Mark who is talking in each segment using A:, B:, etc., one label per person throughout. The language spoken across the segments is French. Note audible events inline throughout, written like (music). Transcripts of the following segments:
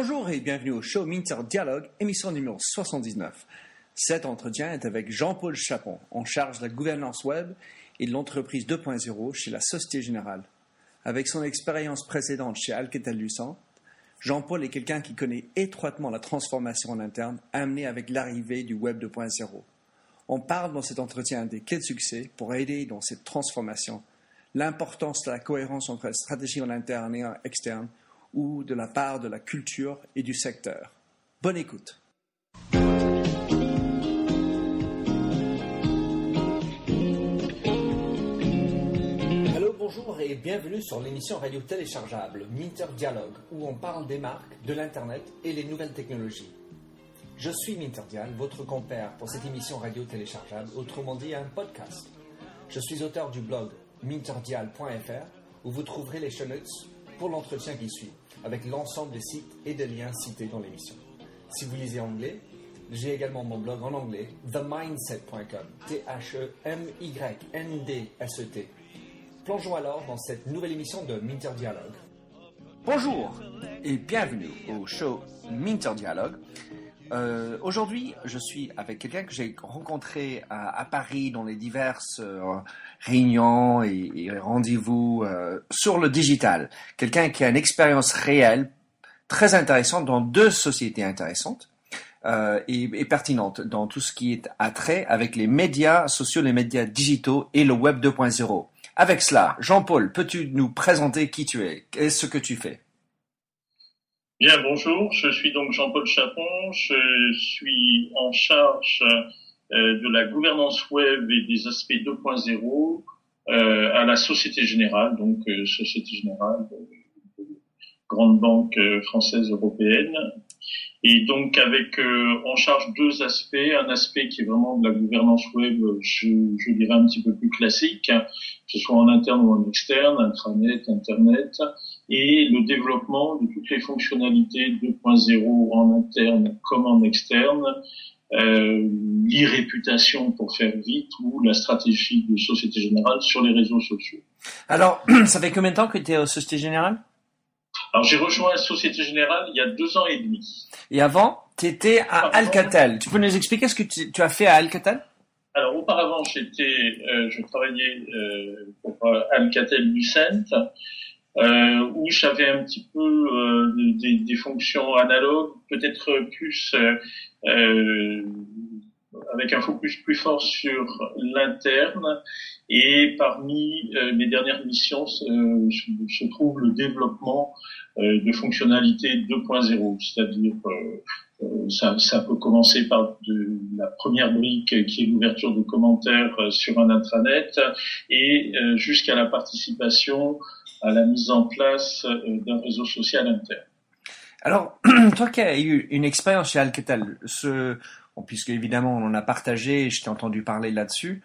A: Bonjour et bienvenue au show Minter Dialogue, émission numéro 79. Cet entretien est avec Jean-Paul Chapon, en charge de la gouvernance web et de l'entreprise 2.0 chez la Société Générale. Avec son expérience précédente chez Alcatel-Lucent, Jean-Paul est quelqu'un qui connaît étroitement la transformation en interne amenée avec l'arrivée du Web 2.0. On parle dans cet entretien des clés de succès pour aider dans cette transformation, l'importance de la cohérence entre la stratégie en interne et en externe, ou de la part de la culture et du secteur. Bonne écoute. Allô, bonjour et bienvenue sur l'émission radio téléchargeable Minter Dialogue où on parle des marques, de l'Internet et les nouvelles technologies. Je suis Minterdial, votre compère pour cette émission radio téléchargeable, autrement dit un podcast. Je suis auteur du blog minterdial.fr où vous trouverez les show notes pour l'entretien qui suit, avec l'ensemble des sites et des liens cités dans l'émission. Si vous lisez anglais, j'ai également mon blog en anglais, themindset.com, T-H-E-M-Y-N-D-S-E-T. Plongeons alors dans cette nouvelle émission de Minter Dialogue. Bonjour et bienvenue au show Minter Dialogue. Euh, Aujourd'hui, je suis avec quelqu'un que j'ai rencontré à, Paris dans les diverses euh, réunions et, rendez-vous euh, sur le digital. Quelqu'un qui a une expérience réelle, très intéressante dans deux sociétés intéressantes. Et, et, pertinentes dans tout ce qui est attrait avec les médias sociaux, les médias digitaux et le web 2.0. Avec cela, Jean-Paul, peux-tu nous présenter qui tu es? Et ce que tu fais?
B: Bien, bonjour. Je suis donc Jean-Paul Chapon. Je suis en charge euh, de la gouvernance web et des aspects 2.0 euh, à la Société Générale, donc euh, Société Générale, grande banque française européenne. Et donc avec en charge deux aspects, un aspect qui est vraiment de la gouvernance web, je, je dirais un petit peu plus classique, que ce soit en interne ou en externe, intranet, internet, et le développement de toutes les fonctionnalités 2.0 en interne comme en externe, euh, l'irréputation pour faire vite ou la stratégie de Société Générale sur les réseaux sociaux.
A: Alors, (clears throat) ça fait combien de temps que tu es au Société Générale?
B: Alors j'ai rejoint la Société Générale il y a deux ans et demi.
A: Et avant, tu étais à Alcatel. Tu peux nous expliquer ce que tu, tu as fait à Alcatel?
B: Alors auparavant, j'étais, euh, je travaillais euh, pour Alcatel-Lucent euh, où j'avais un petit peu euh, des, des, fonctions analogues, peut-être plus euh, euh, avec un focus plus fort sur l'interne. Et parmi euh, mes dernières missions se, trouve le développement de fonctionnalités 2.0, c'est-à-dire ça, ça, peut commencer par de, la première brique qui est l'ouverture de commentaires sur un intranet et jusqu'à la participation à la mise en place euh, d'un réseau social interne.
A: Alors, (clears throat) toi qui as eu une expérience chez Alcatel, ce, bon, puisque évidemment on en a partagé, je t'ai entendu parler là-dessus,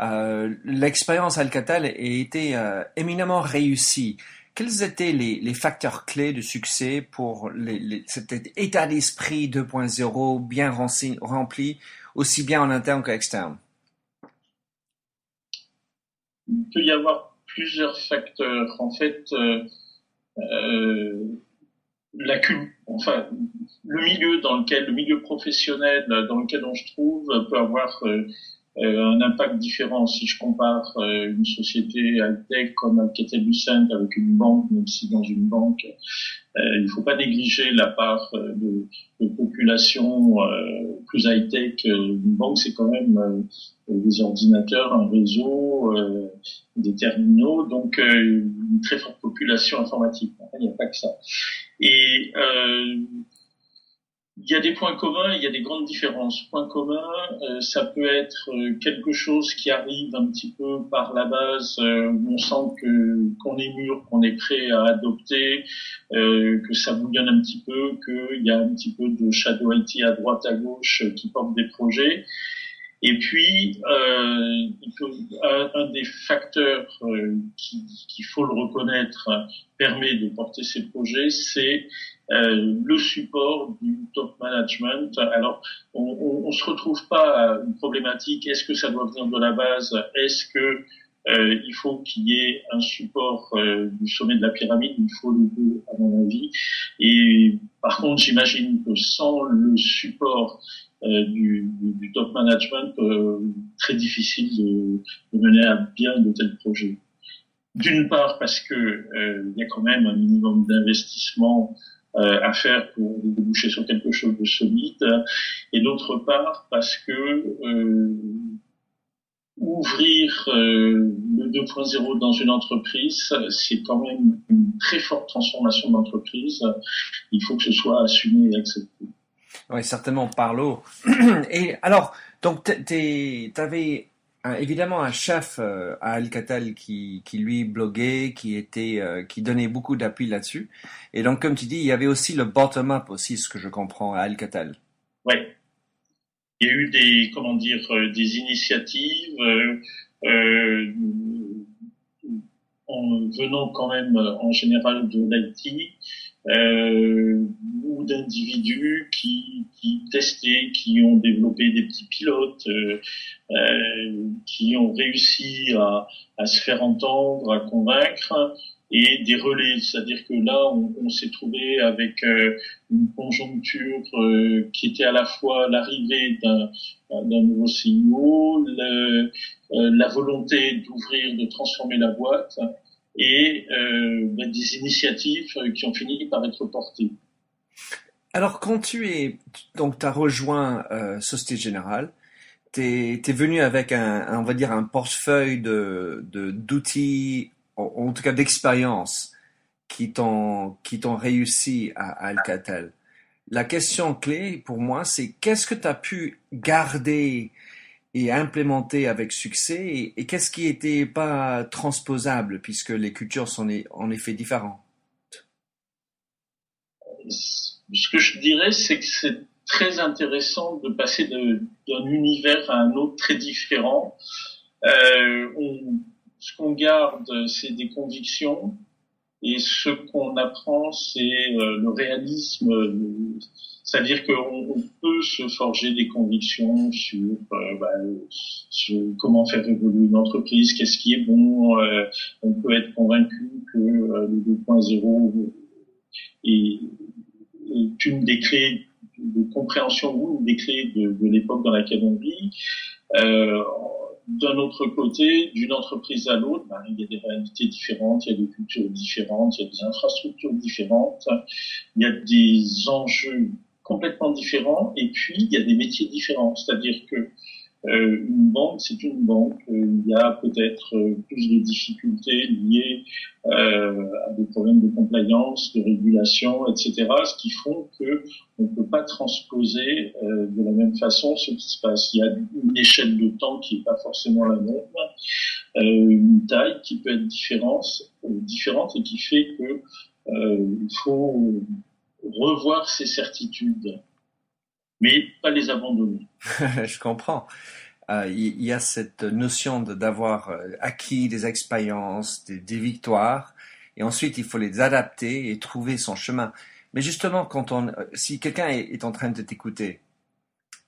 A: euh, l'expérience Alcatel a été euh, éminemment réussie. Quels étaient les, les, facteurs clés de succès pour les, les, cet état d'esprit 2.0 bien rempli, aussi bien en interne qu'externe
B: Il peut y avoir plusieurs facteurs. En fait, euh, euh, la enfin, le milieu dans lequel, le milieu professionnel dans lequel on se trouve peut avoir euh, un impact différent. Si je compare euh, une société high-tech comme Alcatel-Lucent avec une banque, même si dans une banque, euh, il ne faut pas négliger la part de, de population plus high-tech. Une banque, c'est quand même des ordinateurs, un réseau, euh, des terminaux, donc euh, une très forte population informatique. Il n'y a pas que ça. Et euh, il y a des points communs, il y a des grandes différences. Point commun, euh, ça peut être euh, quelque chose qui arrive un petit peu par la base, euh, où on sent que qu'on est mûr, qu'on est prêt à adopter, que ça bouillonne un petit peu, qu'il y a un petit peu de shadow IT à droite à gauche qui porte des projets. Et puis, euh, un, des facteurs euh, qu'il faut le reconnaître permet de porter ces projets, c'est euh, le support du top management. Alors, on, ne se retrouve pas à une problématique. Est-ce que ça doit venir de la base? Est-ce que Euh, il faut qu'il y ait un support euh, du sommet de la pyramide, il faut le deux à mon avis. Et par contre, j'imagine que sans le support euh, du, top management, très difficile de, mener à bien de tels projets. D'une part parce que il y a quand même un minimum d'investissement à faire pour déboucher sur quelque chose de solide, et d'autre part parce que ouvrir euh, le 2.0 dans une entreprise, c'est quand même une très forte transformation d'entreprise. Il faut que ce soit assumé et accepté.
A: Oui, certainement par l'eau. (clears throat) Et alors, donc, tu avais évidemment un chef euh, à Alcatel qui, qui lui bloguait, qui était, euh, qui donnait beaucoup d'appui là-dessus. Et donc, comme tu dis, il y avait aussi le bottom-up aussi, ce que je comprends à Alcatel.
B: Oui, il y a eu des comment dire euh, des initiatives euh, euh, en venant quand même en général de l'IT euh, ou d'individus qui, qui testaient, qui ont développé des petits pilotes, euh, qui ont réussi à, à, se faire entendre, à convaincre, et des relais. C'est-à-dire que là, on, s'est trouvé avec euh, une conjoncture euh, qui était à la fois l'arrivée d'un nouveau CEO, euh, la volonté d'ouvrir, de transformer la boîte, et ben, des initiatives qui ont fini par être portées.
A: Alors, quand tu es donc as rejoint Société Générale, tu es, venu avec un, on va dire un portefeuille de d'outils en, tout cas d'expérience, qui t'ont réussi à, Alcatel. La question clé pour moi, c'est qu'est-ce que tu as pu garder et implémenter avec succès et, qu'est-ce qui n'était pas transposable puisque les cultures sont en effet différentes?
B: Ce que je dirais, c'est que c'est très intéressant de passer d'un univers à un autre très différent. Euh, on ce qu'on garde, c'est des convictions, et ce qu'on apprend, c'est euh, le réalisme. C'est-à-dire qu'on peut se forger des convictions sur, euh, bah, comment faire évoluer une entreprise, qu'est-ce qui est bon. Euh, on peut être convaincu que le 2.0 est, une des clés de compréhension ou des clés de l'époque dans laquelle on vit. D'un autre côté, d'une entreprise à l'autre, ben, il y a des réalités différentes, il y a des cultures différentes, il y a des infrastructures différentes, il y a des enjeux complètement différents, et puis il y a des métiers différents. C'est-à-dire que une banque, c'est une banque. Euh, il y a peut-être euh, plus de difficultés liées à des problèmes de compliance, de régulation, etc., ce qui font que on ne peut pas transposer de la même façon ce qui se passe. Il y a une échelle de temps qui n'est pas forcément la même, une taille qui peut être différente, différente et qui fait que il faut revoir ses certitudes mais pas les abandonner. (laughs)
A: Je comprends. Euh, il y, a cette notion d'avoir euh, acquis des expériences, des, victoires, et ensuite il faut les adapter et trouver son chemin. Mais justement, quand on, euh, si quelqu'un est, en train de t'écouter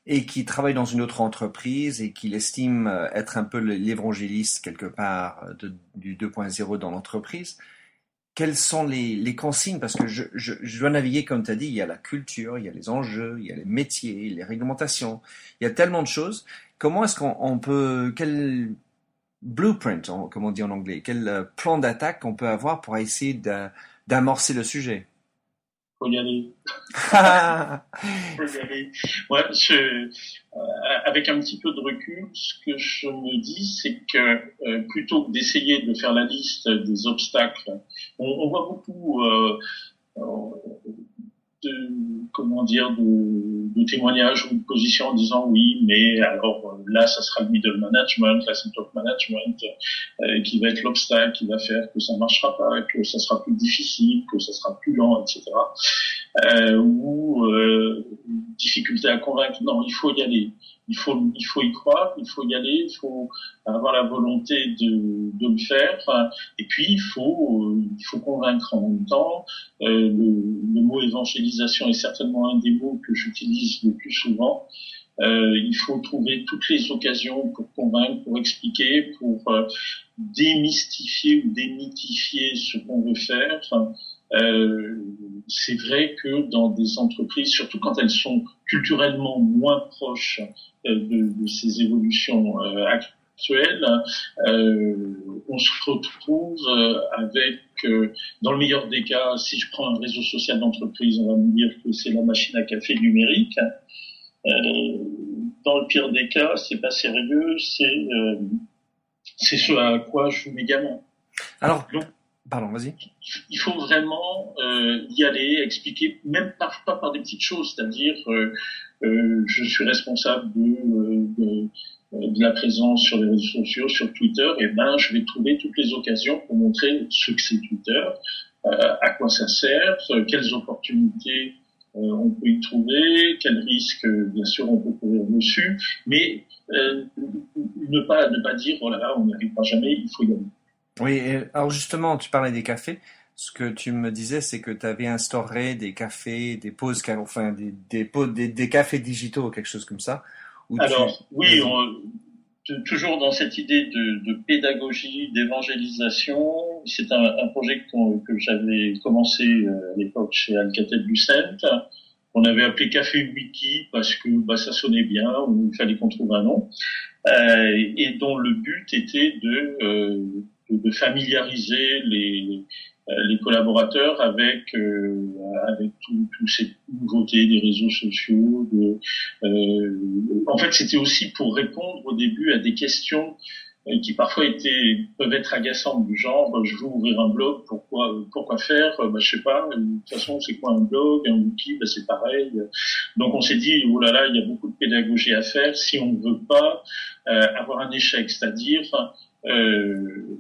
A: et qui travaille dans une autre entreprise et qu'il estime être un peu l'évangéliste quelque part du 2.0 dans l'entreprise, quelles sont les, consignes? Parce que je, dois naviguer, comme tu as dit, il y a la culture, il y a les enjeux, il y a les métiers, les réglementations, il y a tellement de choses. Comment est-ce qu'on peut, quel blueprint, comme on dit en anglais, quel euh, plan d'attaque on peut avoir pour essayer d'amorcer le sujet?
B: Faut y aller. faut y aller. Ouais, je, euh, avec un petit peu de recul, ce que je me dis, c'est que euh, plutôt que d'essayer de faire la liste des obstacles, on, on voit beaucoup euh, de, comment dire, de, de témoignages ou de positions en disant oui, mais alors là, ça sera le middle management, là, c'est le top management euh, qui va être l'obstacle, qui va faire que ça marchera pas, que ça sera plus difficile, que ça sera plus lent, etc. Euh, ou euh, difficulté à convaincre. Non, il faut y aller il faut, il faut y croire, il faut y aller, il faut avoir la volonté de, de le faire. Et puis il faut, il faut convaincre en même temps. Euh, le, le, mot évangélisation est certainement un des mots que j'utilise le plus souvent. Euh, il faut trouver toutes les occasions pour convaincre, pour expliquer, pour euh, démystifier ou démythifier ce qu'on veut faire. Euh, c'est vrai que dans des entreprises, surtout quand elles sont culturellement moins proches euh, de, de, ces évolutions euh, actuelles, on se retrouve avec, dans le meilleur des cas, si je prends un réseau social d'entreprise, on va me dire que c'est la machine à café numérique. dans le pire des cas, c'est pas sérieux, c'est c'est ce à quoi je joue mégamment.
A: Alors,
B: Il faut vraiment euh, y aller, expliquer, même parfois par des petites choses, c'est-à-dire euh, euh, je suis responsable de, de, de, la présence sur les réseaux sociaux, sur Twitter, et ben je vais trouver toutes les occasions pour montrer ce que c'est Twitter, à quoi ça sert, quelles opportunités on peut y trouver, quels risques bien sûr on peut courir dessus, mais ne pas ne pas dire oh là là on n'y arrivera jamais, il faut y aller.
A: Oui, alors justement, tu parlais des cafés. Ce que tu me disais, c'est que tu avais instauré des cafés, des pauses, enfin des, des, des, cafés digitaux, quelque chose comme ça.
B: Alors, oui, toujours dans cette idée de, pédagogie, d'évangélisation. C'est un, projet que, j'avais commencé euh, à l'époque chez Alcatel Lucent. On avait appelé Café Wiki parce que bah, ça sonnait bien, il fallait qu'on trouve un nom, euh, et dont le but était de euh, de, familiariser les, euh, les collaborateurs avec euh, avec toutes ces nouveautés des réseaux sociaux. De, euh, en fait, c'était aussi pour répondre au début à des questions euh, qui parfois étaient peuvent être agaçantes du genre je veux ouvrir un blog pourquoi pourquoi faire bah je sais pas de toute façon c'est quoi un blog un outil bah, c'est pareil donc on s'est dit oh là là il y a beaucoup de pédagogie à faire si on ne veut pas euh, avoir un échec c'est-à-dire euh,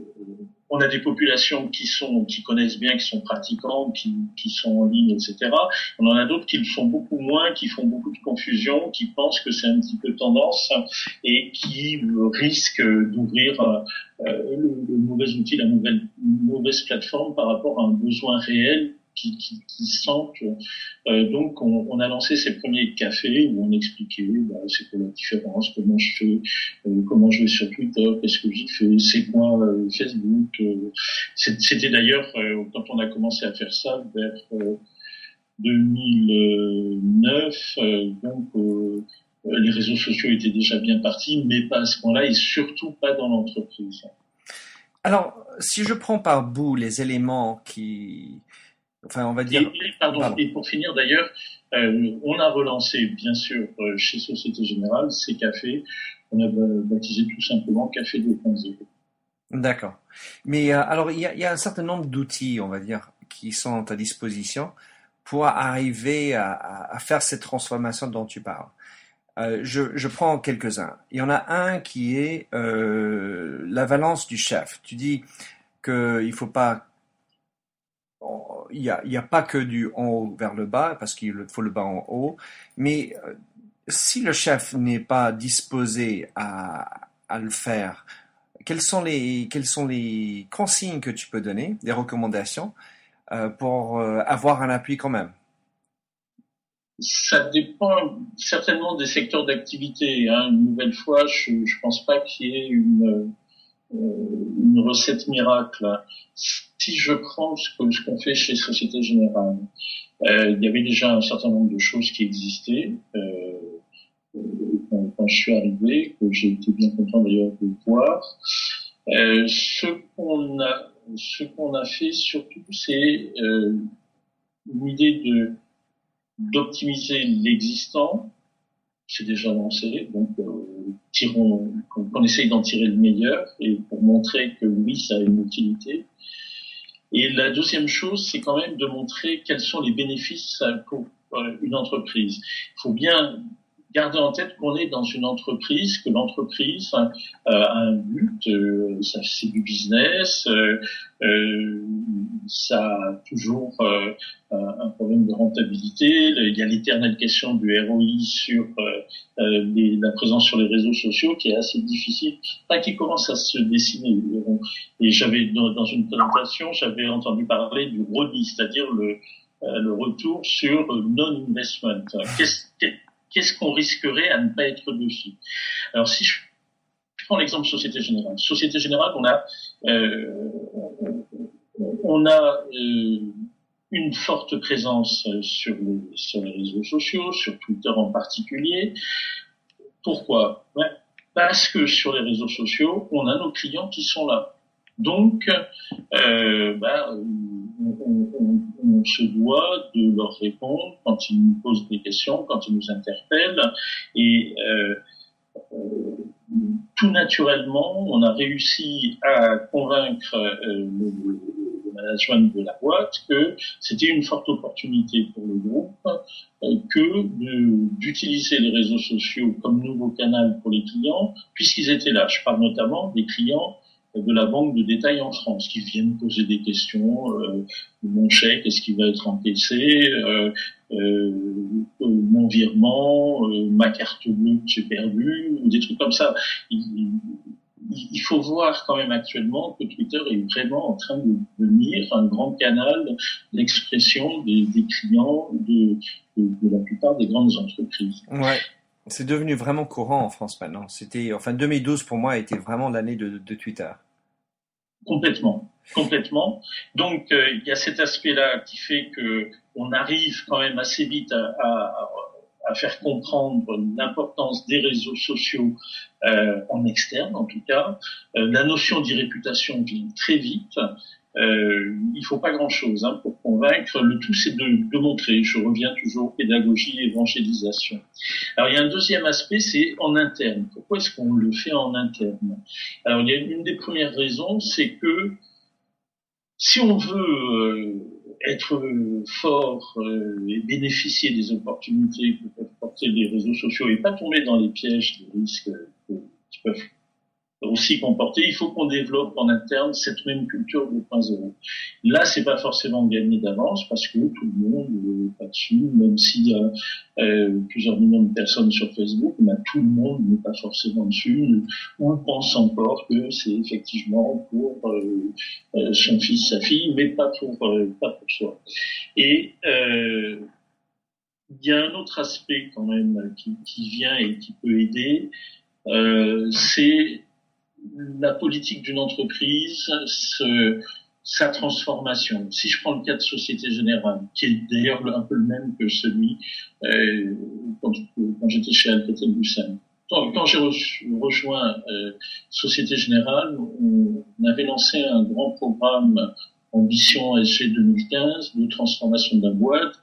B: on a des populations qui sont qui connaissent bien, qui sont pratiquantes, qui, sont en ligne, etc. On en a d'autres qui le sont beaucoup moins, qui font beaucoup de confusion, qui pensent que c'est un petit peu tendance et qui risquent d'ouvrir euh, le, le, mauvais outil, la mauvaise plateforme par rapport à un besoin réel qui, sentent. Euh, donc, on, a lancé ces premiers cafés où on expliquait bah, c'est quoi la différence, comment je fais, euh, comment je vais sur Twitter, qu'est-ce que j'y fais, c'est quoi euh, Facebook. C'était d'ailleurs quand on a commencé à faire ça vers 2009, donc les réseaux sociaux étaient déjà bien partis, mais pas à ce point-là et surtout pas dans l'entreprise.
A: Alors, si je prends par bout les éléments qui, Enfin, on va dire.
B: Et, pardon, et pour finir d'ailleurs, euh, on a relancé, bien sûr, euh, chez Société Générale, ces cafés. On a baptisé tout simplement Café 2.0.
A: D'accord. Mais euh, alors, il y, a, y, a, un certain nombre d'outils, on va dire, qui sont à disposition pour arriver à, à, faire cette transformation dont tu parles. Je, je, prends quelques-uns. Il y en a un qui est la valence du chef. Tu dis qu'il ne faut pas il n'y a, pas que du en haut vers le bas, parce qu'il faut le bas en haut, mais euh, si le chef n'est pas disposé à, le faire, quelles sont, les, quelles sont les consignes que tu peux donner, des recommandations, euh, pour euh, avoir un appui quand même?
B: Ça dépend certainement des secteurs d'activité. Hein. Une nouvelle fois, je ne pense pas qu'il y ait une, une recette miracle si je prends ce qu'on fait chez Société Générale, euh, il y avait déjà un certain nombre de choses qui existaient euh, euh quand, je suis arrivé, que j'ai été bien content d'ailleurs de voir. Euh, ce qu'on a, ce qu'on a fait surtout, c'est euh, une idée de d'optimiser l'existant. C'est déjà lancé, donc euh, tirons, qu'on essaye d'en tirer le meilleur et pour montrer que oui, ça a une utilité. Et la deuxième chose, c'est quand même de montrer quels sont les bénéfices pour une entreprise. Il faut bien garder en tête qu'on est dans une entreprise, que l'entreprise euh, a un but, euh, c'est du business, euh, euh ça a toujours euh, un problème de rentabilité. Il y a l'éternelle question du ROI sur les, la présence sur les réseaux sociaux qui est assez difficile, pas qui commence à se dessiner. Et j'avais dans, une présentation, j'avais entendu parler du ROI, c'est-à-dire le, le retour sur non-investment. Qu'est-ce qu'on risquerait à ne pas être dessus? Alors si je prends l'exemple Société Générale. Société Générale, on a, euh, on a euh, une forte présence sur les, sur les réseaux sociaux, sur Twitter en particulier. Pourquoi? Parce que sur les réseaux sociaux, on a nos clients qui sont là. Donc, euh, bah, on, on, on, se doit de leur répondre quand ils nous posent des questions, quand ils nous interpellent. Et euh, euh tout naturellement, on a réussi à convaincre euh, le, management de la boîte que c'était une forte opportunité pour le groupe euh, que d'utiliser les réseaux sociaux comme nouveau canal pour les clients, puisqu'ils étaient là. Je parle notamment des clients de la banque de détail en France qui viennent poser des questions. Euh, mon chèque, est-ce qu'il va être encaissé euh, euh, Mon virement, euh, ma carte bleue que j'ai perdue, ou des trucs comme ça. Il, faut voir quand même actuellement que Twitter est vraiment en train de devenir un grand canal d'expression des, des, clients de, de, de, la plupart des grandes entreprises.
A: Ouais. C'est devenu vraiment courant en France maintenant. C'était, enfin, 2012 pour moi a été vraiment l'année de, de Twitter.
B: Complètement, complètement. Donc euh, il y a cet aspect-là qui fait que on arrive quand même assez vite à, à, à faire comprendre l'importance des réseaux sociaux euh, en externe, en tout cas. Euh, la notion d'irréputation vient très vite. Euh, il faut pas grand-chose hein, pour convaincre. Le tout, c'est de, de, montrer. Je reviens toujours pédagogie, évangélisation. Alors, il y a un deuxième aspect, c'est en interne. Pourquoi est-ce qu'on le fait en interne? Alors, il y a une des premières raisons, c'est que si on veut euh, être fort euh, et bénéficier des opportunités que peuvent porter les réseaux sociaux et pas tomber dans les pièges des risques qui peuvent aussi comporter. Il faut qu'on développe en interne cette même culture 2.0. Là, c'est pas forcément gagné d'avance parce que tout le monde n'est pas dessus, même y a euh, plusieurs millions de personnes sur Facebook, mais tout le monde n'est pas forcément dessus. On pense encore que c'est effectivement pour euh, euh, son fils, sa fille, mais pas pour euh, pas pour soi. Et euh, il y a un autre aspect quand même qui, qui vient et qui peut aider, euh, c'est la politique d'une entreprise, ce, sa transformation. Si je prends le cas de Société Générale, qui est d'ailleurs un peu le même que celui euh, quand, quand j'étais chez Alcatel-Lucent. Quand j'ai rejoint euh, Société Générale, on, avait lancé un grand programme Ambition SG 2015 de transformation de la boîte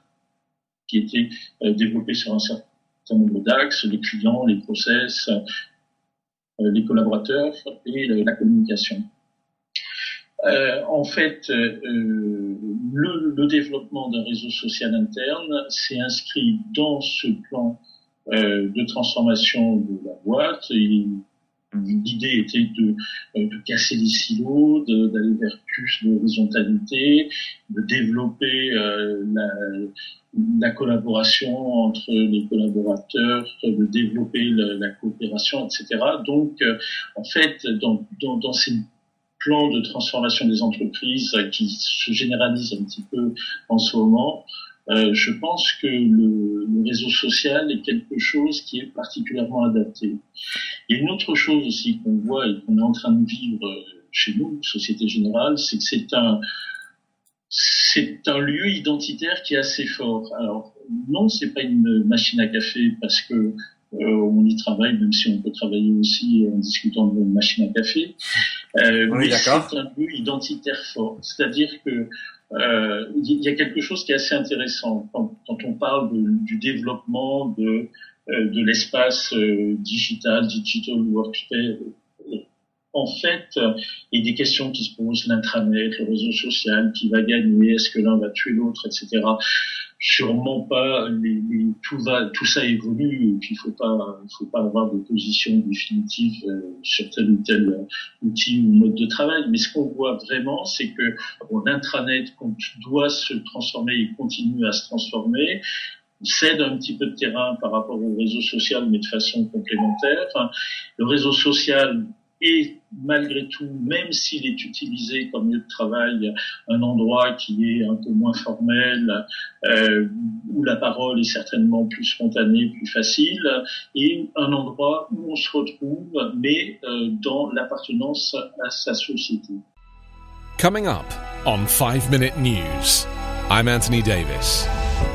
B: qui était euh, développé sur un certain nombre d'axes, les clients, les process, les collaborateurs et la communication. Euh, en fait, euh, le, le, développement d'un réseau social interne s'est inscrit dans ce plan euh, de transformation de la boîte. L'idée était de, euh, de, casser les silos, d'aller vers plus d'horizontalité, de développer euh, la, la collaboration entre les collaborateurs, de développer la, la coopération, etc. Donc, euh, en fait, dans, dans, dans, ces plans de transformation des entreprises qui se généralisent un petit peu en ce moment, euh, je pense que le, le, réseau social est quelque chose qui est particulièrement adapté. Il y a une autre chose aussi qu'on voit et qu'on est en train de vivre chez nous, Société Générale, c'est que c'est un c'est un lieu identitaire qui est assez fort. Alors non, c'est pas une machine à café parce que euh, on y travaille, même si on peut travailler aussi en discutant de machine à café. Euh, oui, mais c'est un lieu identitaire fort. C'est-à-dire que euh, il y a quelque chose qui est assez intéressant quand, on parle du développement de euh, de l'espace euh, digital, digital workspace, en fait, il y a des questions qui se posent, l'intranet, le réseau social, qui va gagner, est-ce que l'un va tuer l'autre, etc. Sûrement pas. Tout va, tout ça évolue. Et puis il faut pas, faut pas avoir de position définitive euh, sur tel ou tel euh, outil ou mode de travail. Mais ce qu'on voit vraiment, c'est que bon, l'intranet doit se transformer et continue à se transformer cède un petit peu de terrain par rapport au réseau social, mais de façon complémentaire. Le réseau social et malgré tout, même s'il est utilisé comme lieu de travail, un endroit qui est un peu moins formel, euh, où la parole est certainement plus spontanée, plus facile, et un endroit où on se retrouve, mais euh, dans l'appartenance à sa société.
C: Coming up on 5 Minute News, I'm Anthony Davis.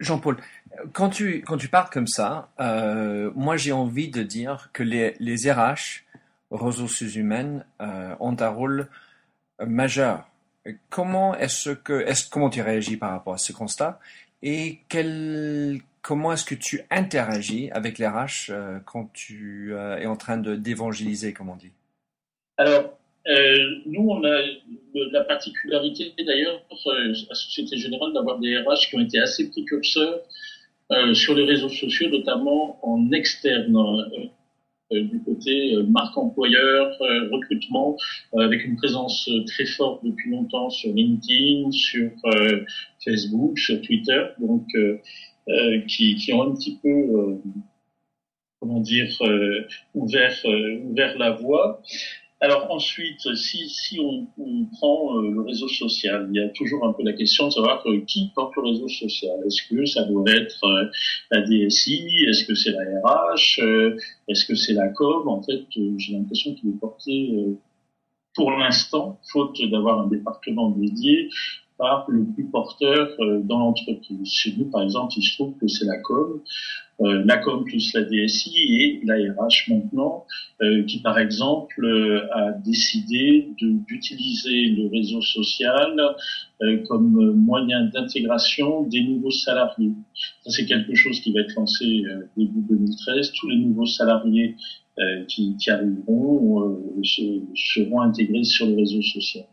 A: Jean-Paul, quand tu, quand tu parles comme ça, euh, moi j'ai envie de dire que les, les RH, ressources humaines, euh, ont un rôle majeur. Comment est-ce que, est comment tu réagis par rapport à ce constat et quel, comment est-ce que tu interagis avec les RH euh, quand tu es en train d'évangéliser, comme on dit?
B: Alors, nous, on a la particularité d'ailleurs euh, à Société Générale d'avoir des RH qui ont été assez précurseurs euh, sur les réseaux sociaux, notamment en externe, euh, euh du côté euh, marque employeur, recrutement, avec une présence très forte depuis longtemps sur LinkedIn, sur Facebook, sur Twitter, donc qui, qui, ont un petit peu, comment dire, ouvert, ouvert la voie. Alors ensuite, si, si on, on prend euh, le réseau social, il y a toujours un peu la question de savoir euh, qui porte le réseau social? Est-ce que ça doit être euh, la DSI Est-ce que c'est la RH Est-ce que c'est la com? En fait, j'ai l'impression qu'il est porté pour l'instant, faute d'avoir un département dédié, par le plus porteur dans l'entreprise. Chez nous, par exemple, il se trouve que c'est la com. Euh, la com plus la DSI et la RH maintenant, euh, qui par exemple euh, a décidé d'utiliser le réseau social comme moyen d'intégration des nouveaux salariés. Ça c'est quelque chose qui va être lancé début 2013. Tous les nouveaux salariés qui, qui, arriveront seront intégrés sur le réseau social.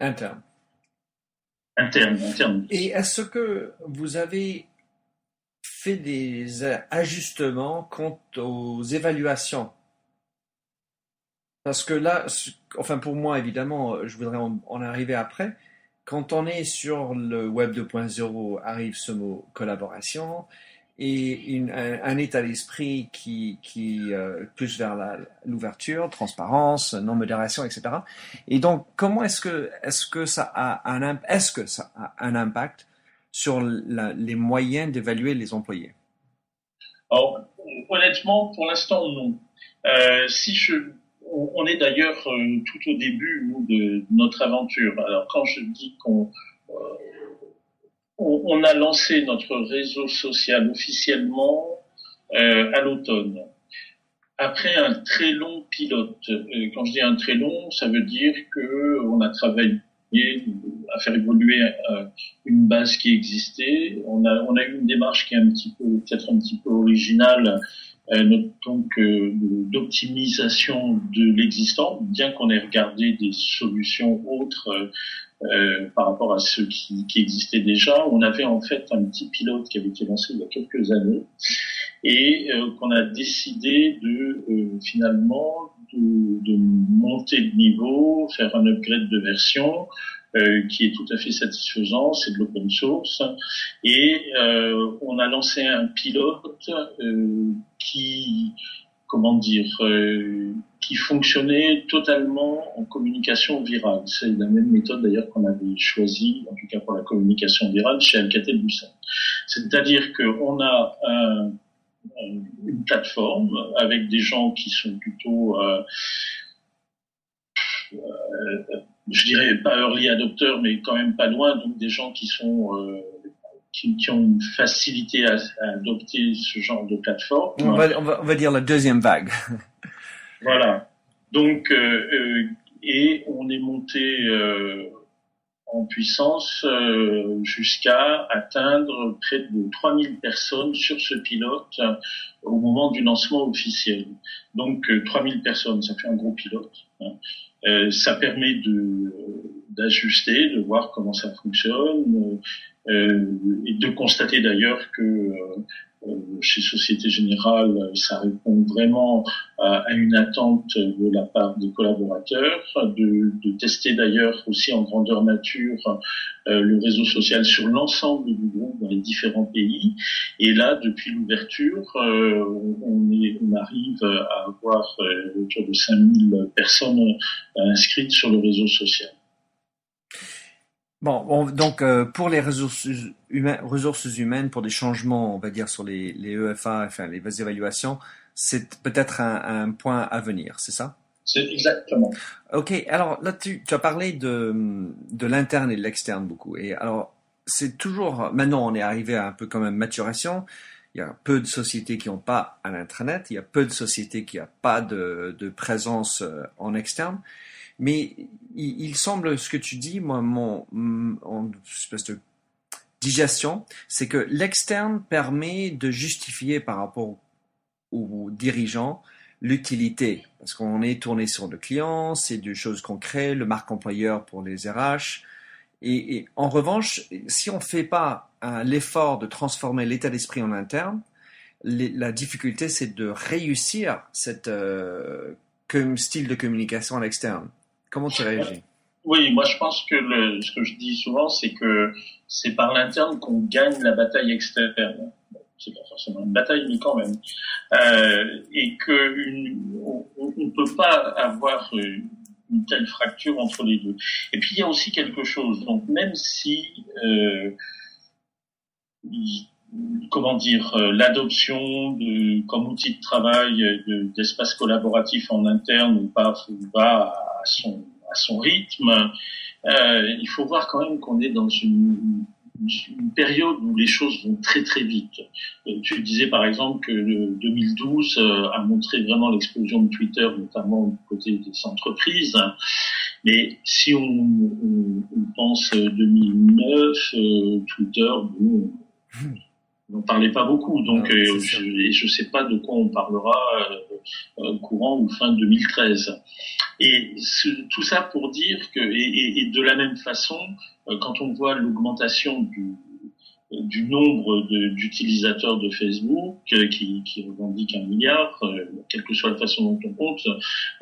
A: Interne. Et est-ce que vous avez fait des ajustements quant aux évaluations? Parce que là, enfin pour moi évidemment, je voudrais en, arriver après. Quand on est sur le Web 2.0, arrive ce mot collaboration et un, état d'esprit qui, qui euh, plus vers l'ouverture, transparence, non-modération, etc. Et donc, comment est-ce que, est-ce que ça a un, est-ce que ça a un impact sur les moyens d'évaluer les employés?
B: Honnêtement, pour l'instant, non. Euh, si on, est d'ailleurs euh, tout au début de notre aventure. Alors, quand je dis qu'on on, a lancé notre réseau social officiellement à l'automne, après un très long pilote. quand je dis un très long, ça veut dire que on a travaillé à faire évoluer euh, une base qui existait. On a, on a eu une démarche qui est un petit peu, peut-être un petit peu originale, euh, donc d'optimisation de l'existant, bien qu'on ait regardé des solutions autres euh, par rapport à ceux qui, qui existaient déjà. On avait en fait un petit pilote qui avait été lancé il y a quelques années et euh, qu'on a décidé de euh, finalement de, de, monter de niveau, faire un upgrade de version euh, qui est tout à fait satisfaisant, c'est de l'open source, et euh, on a lancé un pilote qui, comment dire, qui fonctionnait totalement en communication virale. C'est la même méthode d'ailleurs qu'on avait choisie, en tout cas pour la communication virale, chez Alcatel-Lucent. C'est-à-dire qu'on a un une plateforme avec des gens qui sont plutôt, euh, euh, je dirais pas early adopteurs, mais quand même pas loin, donc des gens qui sont euh, qui, ont une facilité à, adopter ce genre de plateforme.
A: On va dire la deuxième vague.
B: Voilà. Donc, euh, et on est monté en puissance euh, jusqu'à atteindre près de 3000 personnes sur ce pilote euh, au moment du lancement officiel. Donc 3000 personnes, ça fait un gros pilote. Hein. ça permet de d'ajuster, de voir comment ça fonctionne et de constater d'ailleurs que euh, chez Société Générale, ça répond vraiment à, une attente de la part des collaborateurs, de, tester d'ailleurs aussi en grandeur nature euh, le réseau social sur l'ensemble du groupe dans les différents pays. Et là, depuis l'ouverture, euh, on arrive à avoir autour de 5000 personnes inscrites sur le réseau social.
A: Bon, donc euh, pour les ressources, humaines, ressources humaines, pour des changements, on va dire sur les, les EFA, enfin les évaluations, c'est peut-être un, un, point à venir, c'est ça?
B: C'est exactement.
A: Ok, alors là tu, tu as parlé de, de l'interne et de l'externe beaucoup. Et alors c'est toujours, maintenant on est arrivé à un peu quand même maturation. Il y a peu de sociétés qui n'ont pas un intranet, il y a peu de sociétés qui n'ont pas de, de présence euh, en externe. Mais il, semble, ce que tu dis, moi, mon, espèce de digestion, c'est que l'externe permet de justifier par rapport aux dirigeants l'utilité, parce qu'on est tourné sur le client, c'est des choses concrètes, le marque employeur pour les RH. Et, en revanche, si on ne fait pas l'effort de transformer l'état d'esprit en interne, la difficulté, c'est de réussir cette euh, style de communication à l'externe. Comment tu réagis?
B: Oui, moi je pense que le, ce que je dis souvent, c'est que c'est par l'interne qu'on gagne la bataille externe. c'est pas forcément une bataille, mais quand même. Euh, et que une, on ne peut pas avoir une telle fracture entre les deux. Et puis il y a aussi quelque chose. Donc même si euh, comment dire, euh, l'adoption de, comme outil de travail d'espace collaboratif en interne pas, va à son, à son rythme. Euh, il faut voir quand même qu'on est dans une, une, période où les choses vont très très vite. Euh, tu disais par exemple que le 2012 euh, a montré vraiment l'explosion de Twitter, notamment du côté des entreprises. Mais si on, on, on pense 2009, euh, Twitter, bon, hmm n'en parlait pas beaucoup, donc euh, je ne sais pas de quoi on parlera euh, euh courant ou fin 2013. Et tout ça pour dire que, et, et de la même façon, euh, quand on voit l'augmentation du, du nombre d'utilisateurs de, Facebook qui, qui revendiquent un milliard, quelle que soit la façon dont on compte,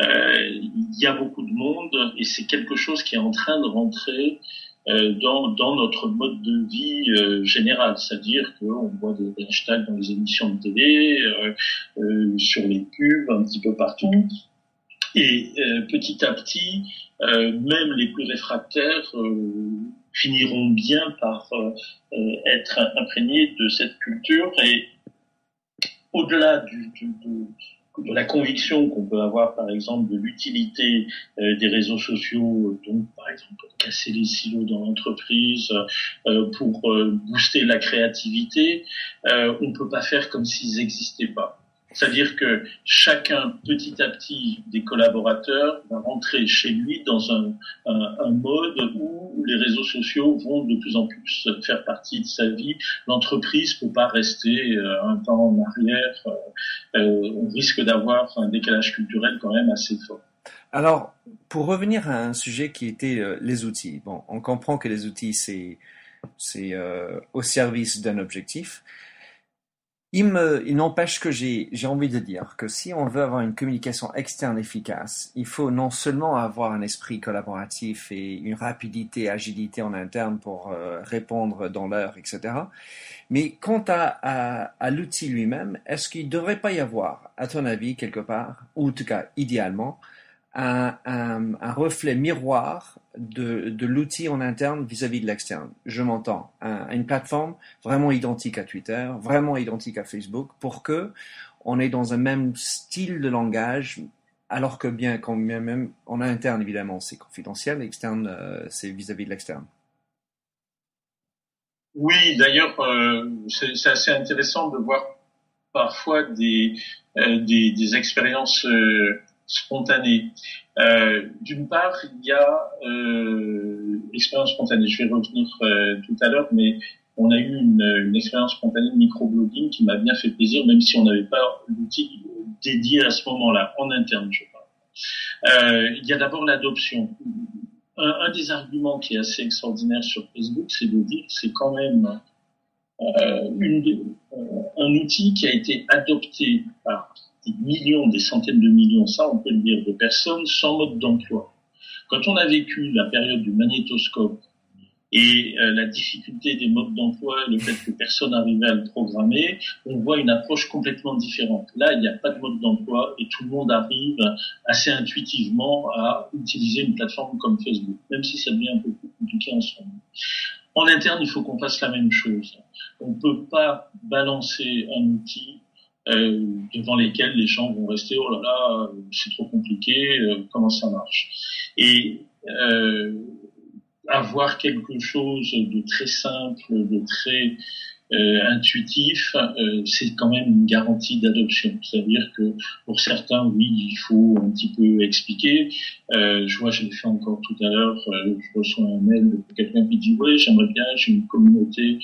B: il y a beaucoup de monde et c'est quelque chose qui est en train de rentrer euh, dans, dans, notre mode de vie euh, général, c'est-à-dire qu'on voit des hashtags dans les émissions de télé, euh, euh, sur les pubs, un petit peu partout. Et petit à petit, même les plus réfractaires finiront bien par être imprégnés de cette culture. Et au-delà du, du, de la conviction qu'on peut avoir, par exemple, de l'utilité euh, des réseaux sociaux, donc par exemple casser les silos dans l'entreprise, euh, pour euh, booster la créativité, on ne peut pas faire comme s'ils n'existaient pas. C'est-à-dire que chacun, petit à petit, des collaborateurs va rentrer chez lui dans un, mode où les réseaux sociaux vont de plus en plus faire partie de sa vie. L'entreprise peut pas rester euh, un temps en arrière. Euh, euh, on risque d'avoir un décalage culturel quand même assez fort.
A: Alors, pour revenir à un sujet qui était les outils. Bon, on comprend que les outils, c'est c'est au service d'un objectif. Il, n'empêche que j'ai, envie de dire que si on veut avoir une communication externe efficace, il faut non seulement avoir un esprit collaboratif et une rapidité, agilité en interne pour euh, répondre dans l'heure, etc. Mais quant à, à l'outil lui-même, est-ce qu'il ne devrait pas y avoir, à ton avis, quelque part, ou en tout cas idéalement, un, reflet miroir de, l'outil en interne vis-à-vis de l'externe. Je m'entends. une plateforme vraiment identique à Twitter, vraiment identique à Facebook, pour que on est dans un même style de langage, alors que bien quand même en interne évidemment c'est confidentiel, externe euh, c'est vis-à-vis de l'externe.
B: Oui, d'ailleurs euh, c'est assez intéressant de voir parfois des, euh, des, expériences spontanée. Euh, D'une part, il y a euh, l'expérience spontanée. Je vais revenir euh, tout à l'heure, mais on a eu une, une expérience spontanée de microblogging qui m'a bien fait plaisir, même si on n'avait pas l'outil dédié à ce moment-là, en interne, je parle. Euh, il y a d'abord l'adoption. Un, un, des arguments qui est assez extraordinaire sur Facebook, c'est de dire que c'est quand même euh, une, euh, un outil qui a été adopté par des millions, des centaines de millions, ça on peut le dire, de personnes sans mode d'emploi. Quand on a vécu la période du magnétoscope et euh, la difficulté des modes d'emploi, le fait que personne n'arrivait à le programmer, on voit une approche complètement différente. Là, il n'y a pas de mode d'emploi et tout le monde arrive assez intuitivement à utiliser une plateforme comme Facebook, même si ça devient un peu plus compliqué en ce moment. En interne, il faut qu'on fasse la même chose. On ne peut pas balancer un outil devant lesquels les gens vont rester oh là là c'est trop compliqué euh, comment ça marche? Et euh, avoir quelque chose de très simple de très euh, intuitif, euh, c'est quand même une garantie d'adoption. C'est-à-dire que pour certains, oui, il faut un petit peu expliquer. Euh, je vois, je l'ai fait encore tout à l'heure, euh, je reçois un mail de quelqu'un qui dit, oui, j'aimerais bien, j'ai une communauté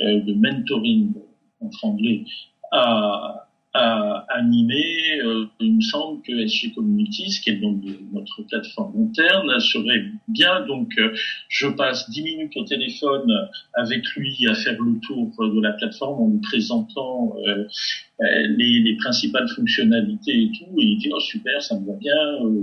B: de mentoring en anglais à, à animer, euh, il me semble que SG Communities, qui est donc notre plateforme interne, serait bien. Donc, euh, je passe dix minutes au téléphone avec lui à faire le tour de la plateforme en lui présentant euh, les, les, principales fonctionnalités et tout. Et il dit, oh super, ça me va bien,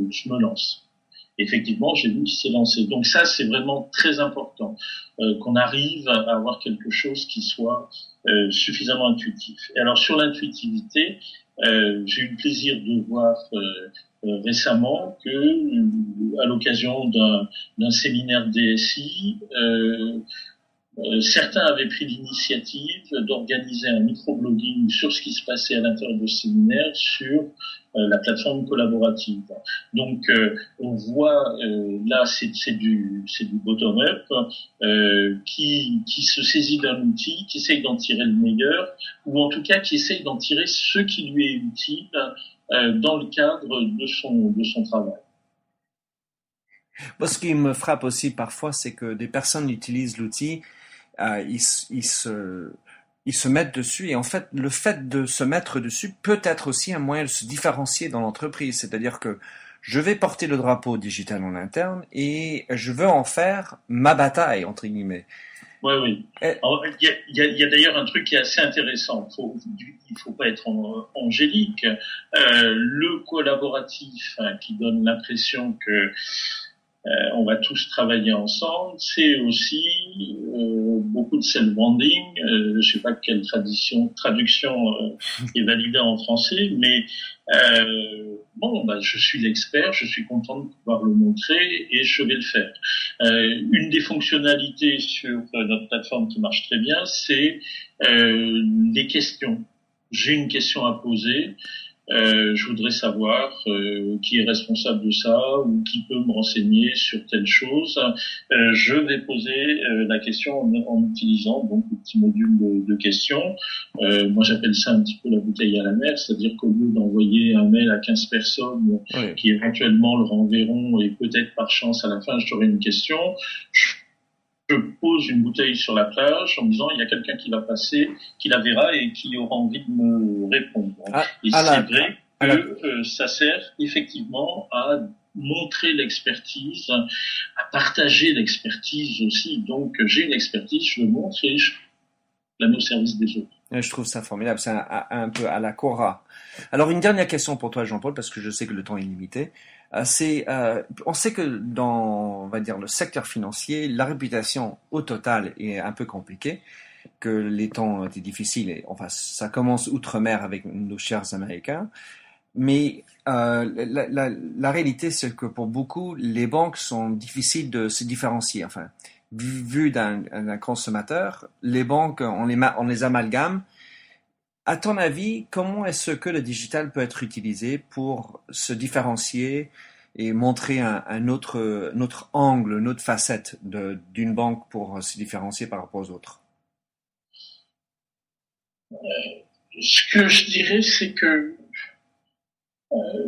B: je me lance effectivement, j'ai vu qu'il s'est lancé. Donc ça, c'est vraiment très important euh, qu'on arrive à avoir quelque chose qui soit euh, suffisamment intuitif. Et alors sur l'intuitivité, euh, j'ai eu le plaisir de voir récemment que, à l'occasion d'un séminaire DSI, certains avaient pris l'initiative d'organiser un microblogging sur ce qui se passait à l'intérieur du séminaire sur euh, la plateforme collaborative. Donc euh, on voit euh, là c'est du c'est du bottom up qui qui se saisit d'un outil, qui essaye d'en tirer le meilleur ou en tout cas qui essaye d'en tirer ce qui lui est utile dans le cadre de son de son travail.
A: Moi, ce qui me frappe aussi parfois, c'est que des personnes utilisent l'outil, ils, ils se ils se mettent dessus. Et en fait le fait de se mettre dessus peut être aussi un moyen de se différencier dans l'entreprise. C'est-à-dire que je vais porter le drapeau digital en interne et je veux en faire ma bataille entre guillemets.
B: Oui. Oui il y a, y a d'ailleurs un truc qui est assez intéressant. Faut, il faut pas être angélique. Euh, le collaboratif hein, qui donne l'impression que euh, on va tous travailler ensemble. C'est aussi euh, beaucoup de self-branding. Euh, je sais pas quelle tradition, traduction est validée en français, mais bon, bah, je suis l'expert, je suis content de pouvoir le montrer et je vais le faire. une des fonctionnalités sur notre plateforme qui marche très bien, c'est les questions. J'ai une question à poser. Euh, je voudrais savoir euh, qui est responsable de ça ou qui peut me renseigner sur telle chose. Euh, je vais poser euh, la question en, en, utilisant donc le petit module de, de questions. Euh, moi, j'appelle ça un petit peu la bouteille à la mer, c'est-à-dire qu'au lieu d'envoyer un mail à 15 personnes qui éventuellement le renverront et peut-être par chance à la fin j'aurai une question, je je pose une bouteille sur la plage en me disant il y a quelqu'un qui va passer, qui la verra et qui aura envie de me répondre. Ah, et c'est vrai que euh, ça sert effectivement à montrer l'expertise, à partager l'expertise aussi. Donc j'ai une expertise, je le montre et je la mets au service des autres.
A: Je trouve ça formidable, c'est un, peu à la Cora. Alors une dernière question pour toi Jean-Paul, parce que je sais que le temps est limité. Euh, euh, on sait que dans, on va dire, le secteur financier, la réputation au total est un peu compliquée, que les temps étaient difficiles. Et, enfin, ça commence outre-mer avec nos chers Américains. Mais euh, la, la, la, réalité, c'est que pour beaucoup, les banques sont difficiles de se différencier. Enfin, vu d'un consommateur, les banques, on les, on les amalgame. À ton avis, comment est-ce que le digital peut être utilisé pour se différencier et montrer un, autre, autre, angle, une autre facette d'une banque pour se différencier par rapport aux autres?
B: Ce que je dirais, c'est que euh,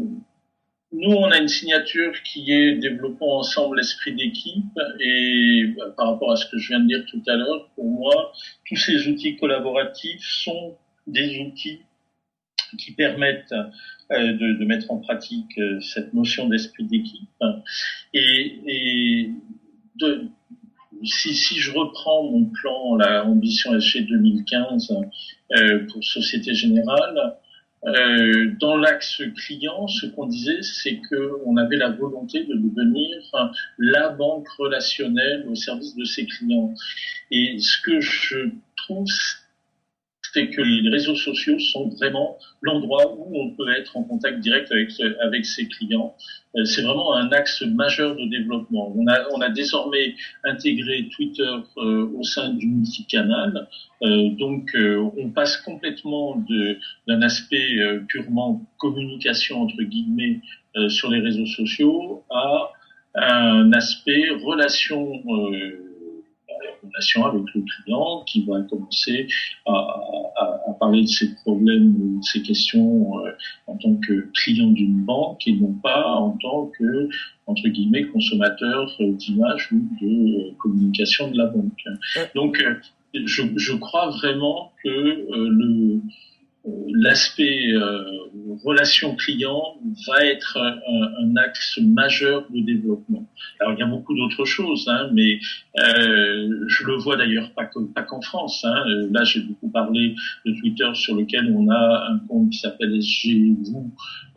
B: nous, on a une signature qui est développons ensemble l'esprit d'équipe et bah, par rapport à ce que je viens de dire tout à l'heure, pour moi, tous ces outils collaboratifs sont des outils qui permettent euh, de, de, mettre en pratique euh, cette notion d'esprit d'équipe. Et, et de, si, si, je reprends mon plan, la ambition SG 2015 euh, pour Société Générale, euh, dans l'axe client, ce qu'on disait, c'est qu'on avait la volonté de devenir la banque relationnelle au service de ses clients. Et ce que je trouve, c'est que les réseaux sociaux sont vraiment l'endroit où on peut être en contact direct avec, avec ses clients. Euh, c'est vraiment un axe majeur de développement. On a, on a désormais intégré Twitter euh, au sein du multicanal. Euh, donc, euh, on passe complètement d'un aspect euh, purement communication, entre guillemets, sur les réseaux sociaux à un aspect relation relation avec le client qui va commencer à, à, à parler de ses problèmes ou de ses questions euh, en tant que client d'une banque et non pas en tant que entre guillemets consommateur d'image ou de euh, communication de la banque. Donc euh, je, je crois vraiment que le l'aspect euh, relation client va être un, axe majeur de développement. Alors il y a beaucoup d'autres choses, hein, mais euh, je le vois d'ailleurs pas pas qu'en France. Hein. Là j'ai beaucoup parlé de Twitter sur lequel on a un compte qui s'appelle SG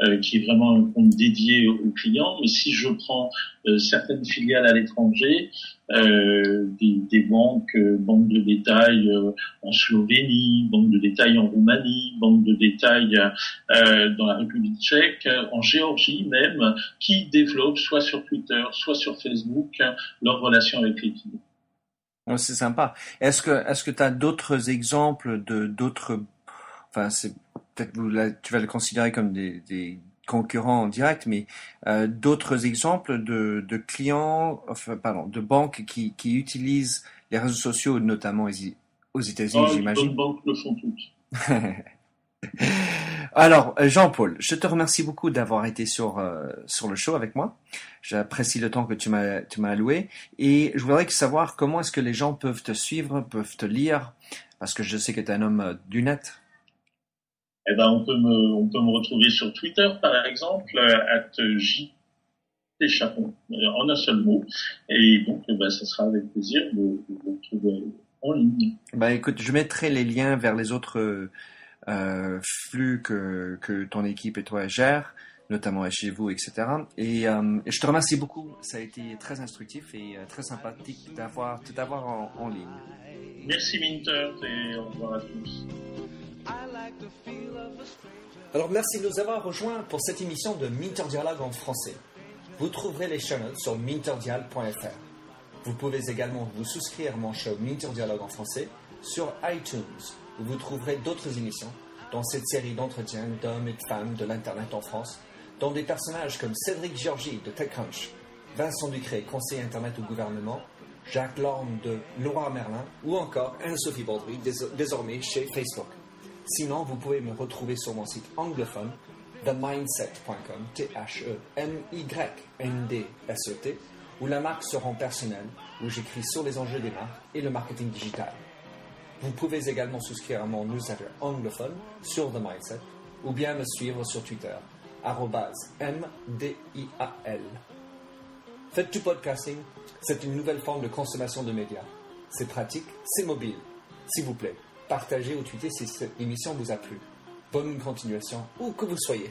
B: euh, qui est vraiment un compte dédié aux clients. Mais si je prends certaines filiales à l'étranger, euh, des, banques, euh, banques de détail euh, en Slovénie, banques de détail en Roumanie, banques de détail dans la République tchèque, en Géorgie même, qui développent soit sur Twitter, soit sur Facebook leurs relations avec les clients.
A: C'est sympa. Est-ce que est-ce que tu as d'autres exemples de d'autres enfin c'est peut-être tu vas le considérer comme des concurrents en direct, mais euh, d'autres exemples de, de clients, enfin, pardon, de banques qui, qui utilisent les réseaux sociaux, notamment aux États-Unis,
B: oh,
A: j'imagine.
B: Les banques le font toutes. (laughs)
A: Alors, Jean-Paul, je te remercie beaucoup d'avoir été sur euh, sur le show avec moi. J'apprécie le temps que tu m'as tu m'as alloué et je voudrais savoir comment est-ce que les gens peuvent te suivre, peuvent te lire, parce que je sais que tu es un homme euh, du net
B: eh ben, on peut me, on peut me retrouver sur Twitter, par exemple, at J Chapon, en un seul mot. Et donc, ben, ça sera avec plaisir de, vous retrouver en ligne.
A: Bah, écoute, je mettrai les liens vers les autres euh, flux que, que ton équipe et toi gèrent, notamment chez vous, etc. Et, euh, et, je te remercie beaucoup. Ça a été très instructif et euh, très sympathique d'avoir tout avoir en, en ligne.
B: Merci Minter et au revoir à tous.
A: Alors merci de nous avoir rejoints pour cette émission de Minter Dialogue en français. Vous trouverez les show notes sur minterdial.fr. Vous pouvez également vous souscrire à mon show Minter Dialogue en français sur iTunes, où vous trouverez d'autres émissions dans cette série d'entretiens d'hommes et de femmes de l'Internet en France, dont des personnages comme Cédric Georgie de TechCrunch, Vincent Ducré, conseiller Internet au gouvernement, Jacques Lorme de Laura Merlin ou encore Anne-Sophie Baudry, désormais chez Facebook. Sinon, vous pouvez me retrouver sur mon site anglophone, themindset.com, T-H-E-M-Y-N-D-S-E-T, où la marque se rend personnelle, où j'écris sur les enjeux des marques et le marketing digital. Vous pouvez également souscrire à mon newsletter anglophone sur The Mindset, ou bien me suivre sur Twitter, M-D-I-A-L. Faites du podcasting, c'est une nouvelle forme de consommation de médias. C'est pratique, c'est mobile. S'il vous plaît, partagez ou tweetez si cette émission vous a plu. Bonne continuation, où que vous soyez.